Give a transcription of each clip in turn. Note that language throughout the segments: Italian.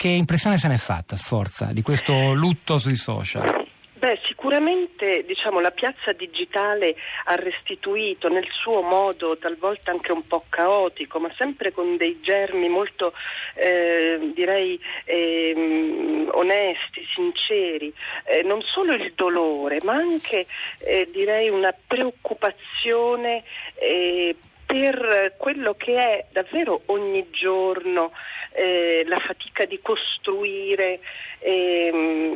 Che impressione se n'è fatta, Sforza, di questo lutto sui social? Beh, sicuramente diciamo, la piazza digitale ha restituito nel suo modo talvolta anche un po' caotico, ma sempre con dei germi molto eh, direi eh, onesti, sinceri, eh, non solo il dolore, ma anche eh, direi una preoccupazione eh, per quello che è davvero ogni giorno eh, la fatica di costruire. Eh,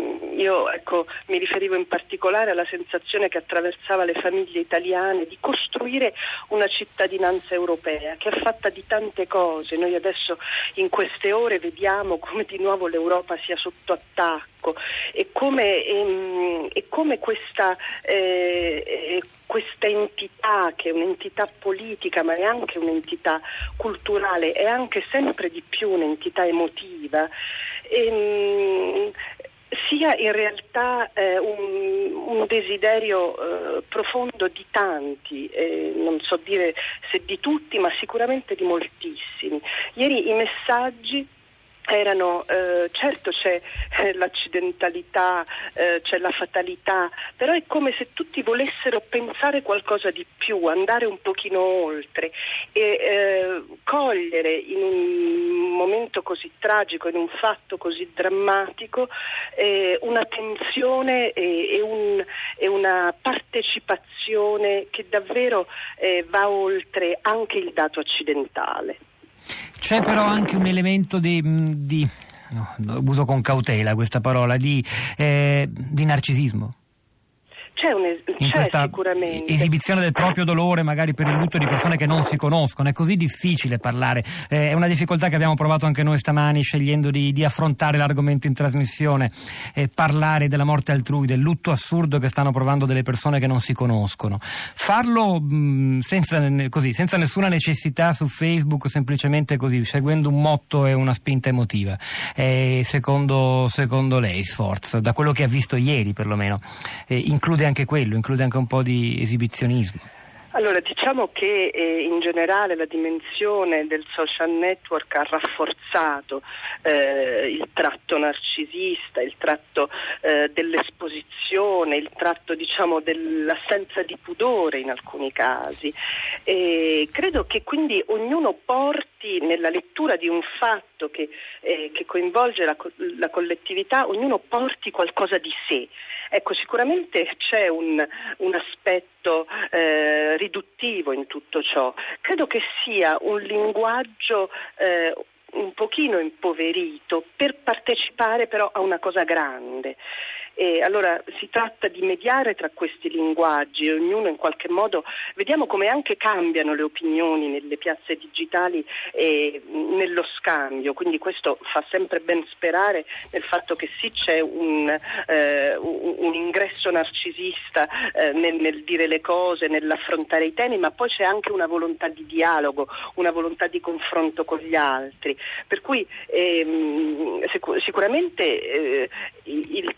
io ecco, mi riferivo in particolare alla sensazione che attraversava le famiglie italiane di costruire una cittadinanza europea che è fatta di tante cose. Noi adesso in queste ore vediamo come di nuovo l'Europa sia sotto attacco e come, ehm, e come questa eh, questa entità che è un'entità politica ma è anche un'entità culturale, è anche sempre di più un'entità emotiva, ehm, sia in realtà eh, un, un, desiderio eh, profondo di tanti, eh, non so dire se di tutti, ma sicuramente di moltissimi. Ieri i messaggi erano, eh, certo c'è eh, l'accidentalità, eh, c'è la fatalità, però è come se tutti volessero pensare qualcosa di più, andare un pochino oltre e eh, cogliere in un momento così tragico, in un fatto così drammatico, eh, una tensione e, e, un, e, una partecipazione che davvero eh, va oltre anche il dato accidentale. C'è però anche un elemento di, di no, uso con cautela questa parola, di, eh, di narcisismo. C'è, un, in c'è questa sicuramente. esibizione del proprio dolore, magari per il lutto di persone che non si conoscono. È così difficile parlare. Eh, è una difficoltà che abbiamo provato anche noi stamani, scegliendo di, di affrontare l'argomento in trasmissione. Eh, parlare della morte altrui, del lutto assurdo che stanno provando delle persone che non si conoscono. Farlo mh, senza, così, senza nessuna necessità su Facebook, semplicemente così, seguendo un motto e una spinta emotiva. Eh, secondo, secondo, lei, Sforza, da quello che ha visto ieri perlomeno, eh, include anche quello, include anche un po' di esibizionismo. Allora, diciamo che eh, in generale la dimensione del social network ha rafforzato eh, il tratto narcisista, il tratto eh, dell'esposizione, il tratto diciamo, dell'assenza di pudore in alcuni casi. E credo che quindi ognuno porti nella lettura di un fatto che, eh, che coinvolge la, la collettività, ognuno porti qualcosa di sé. Ecco, sicuramente c'è un, un aspetto eh, riduttivo in tutto ciò. Credo che sia un linguaggio eh, un pochino impoverito per partecipare però a una cosa grande. E allora si tratta di mediare tra questi linguaggi, ognuno in qualche modo, vediamo come anche cambiano le opinioni nelle piazze digitali e nello scambio, quindi questo fa sempre ben sperare nel fatto che sì c'è un, eh, un ingresso narcisista eh, nel, nel dire le cose, nell'affrontare i temi, ma poi c'è anche una volontà di dialogo, una volontà di confronto con gli altri. Per cui ehm, sic- sicuramente eh, il,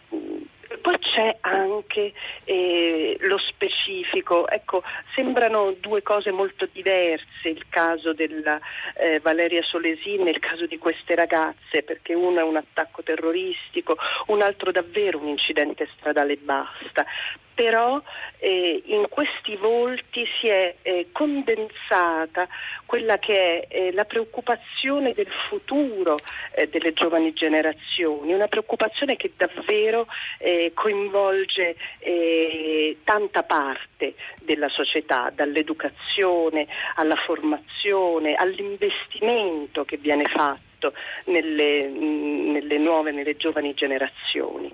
poi c'è anche eh, lo specifico, ecco, sembrano due cose molto diverse il caso della eh, Valeria Solesin e il caso di queste ragazze, perché uno è un attacco terroristico, un altro davvero un incidente stradale e basta. Però eh, in questi volti si è eh, condensata quella che è eh, la preoccupazione del futuro eh, delle giovani generazioni, una preoccupazione che davvero eh, coinvolge eh, tanta parte della società, dall'educazione alla formazione, all'investimento che viene fatto nelle, nelle nuove, nelle giovani generazioni.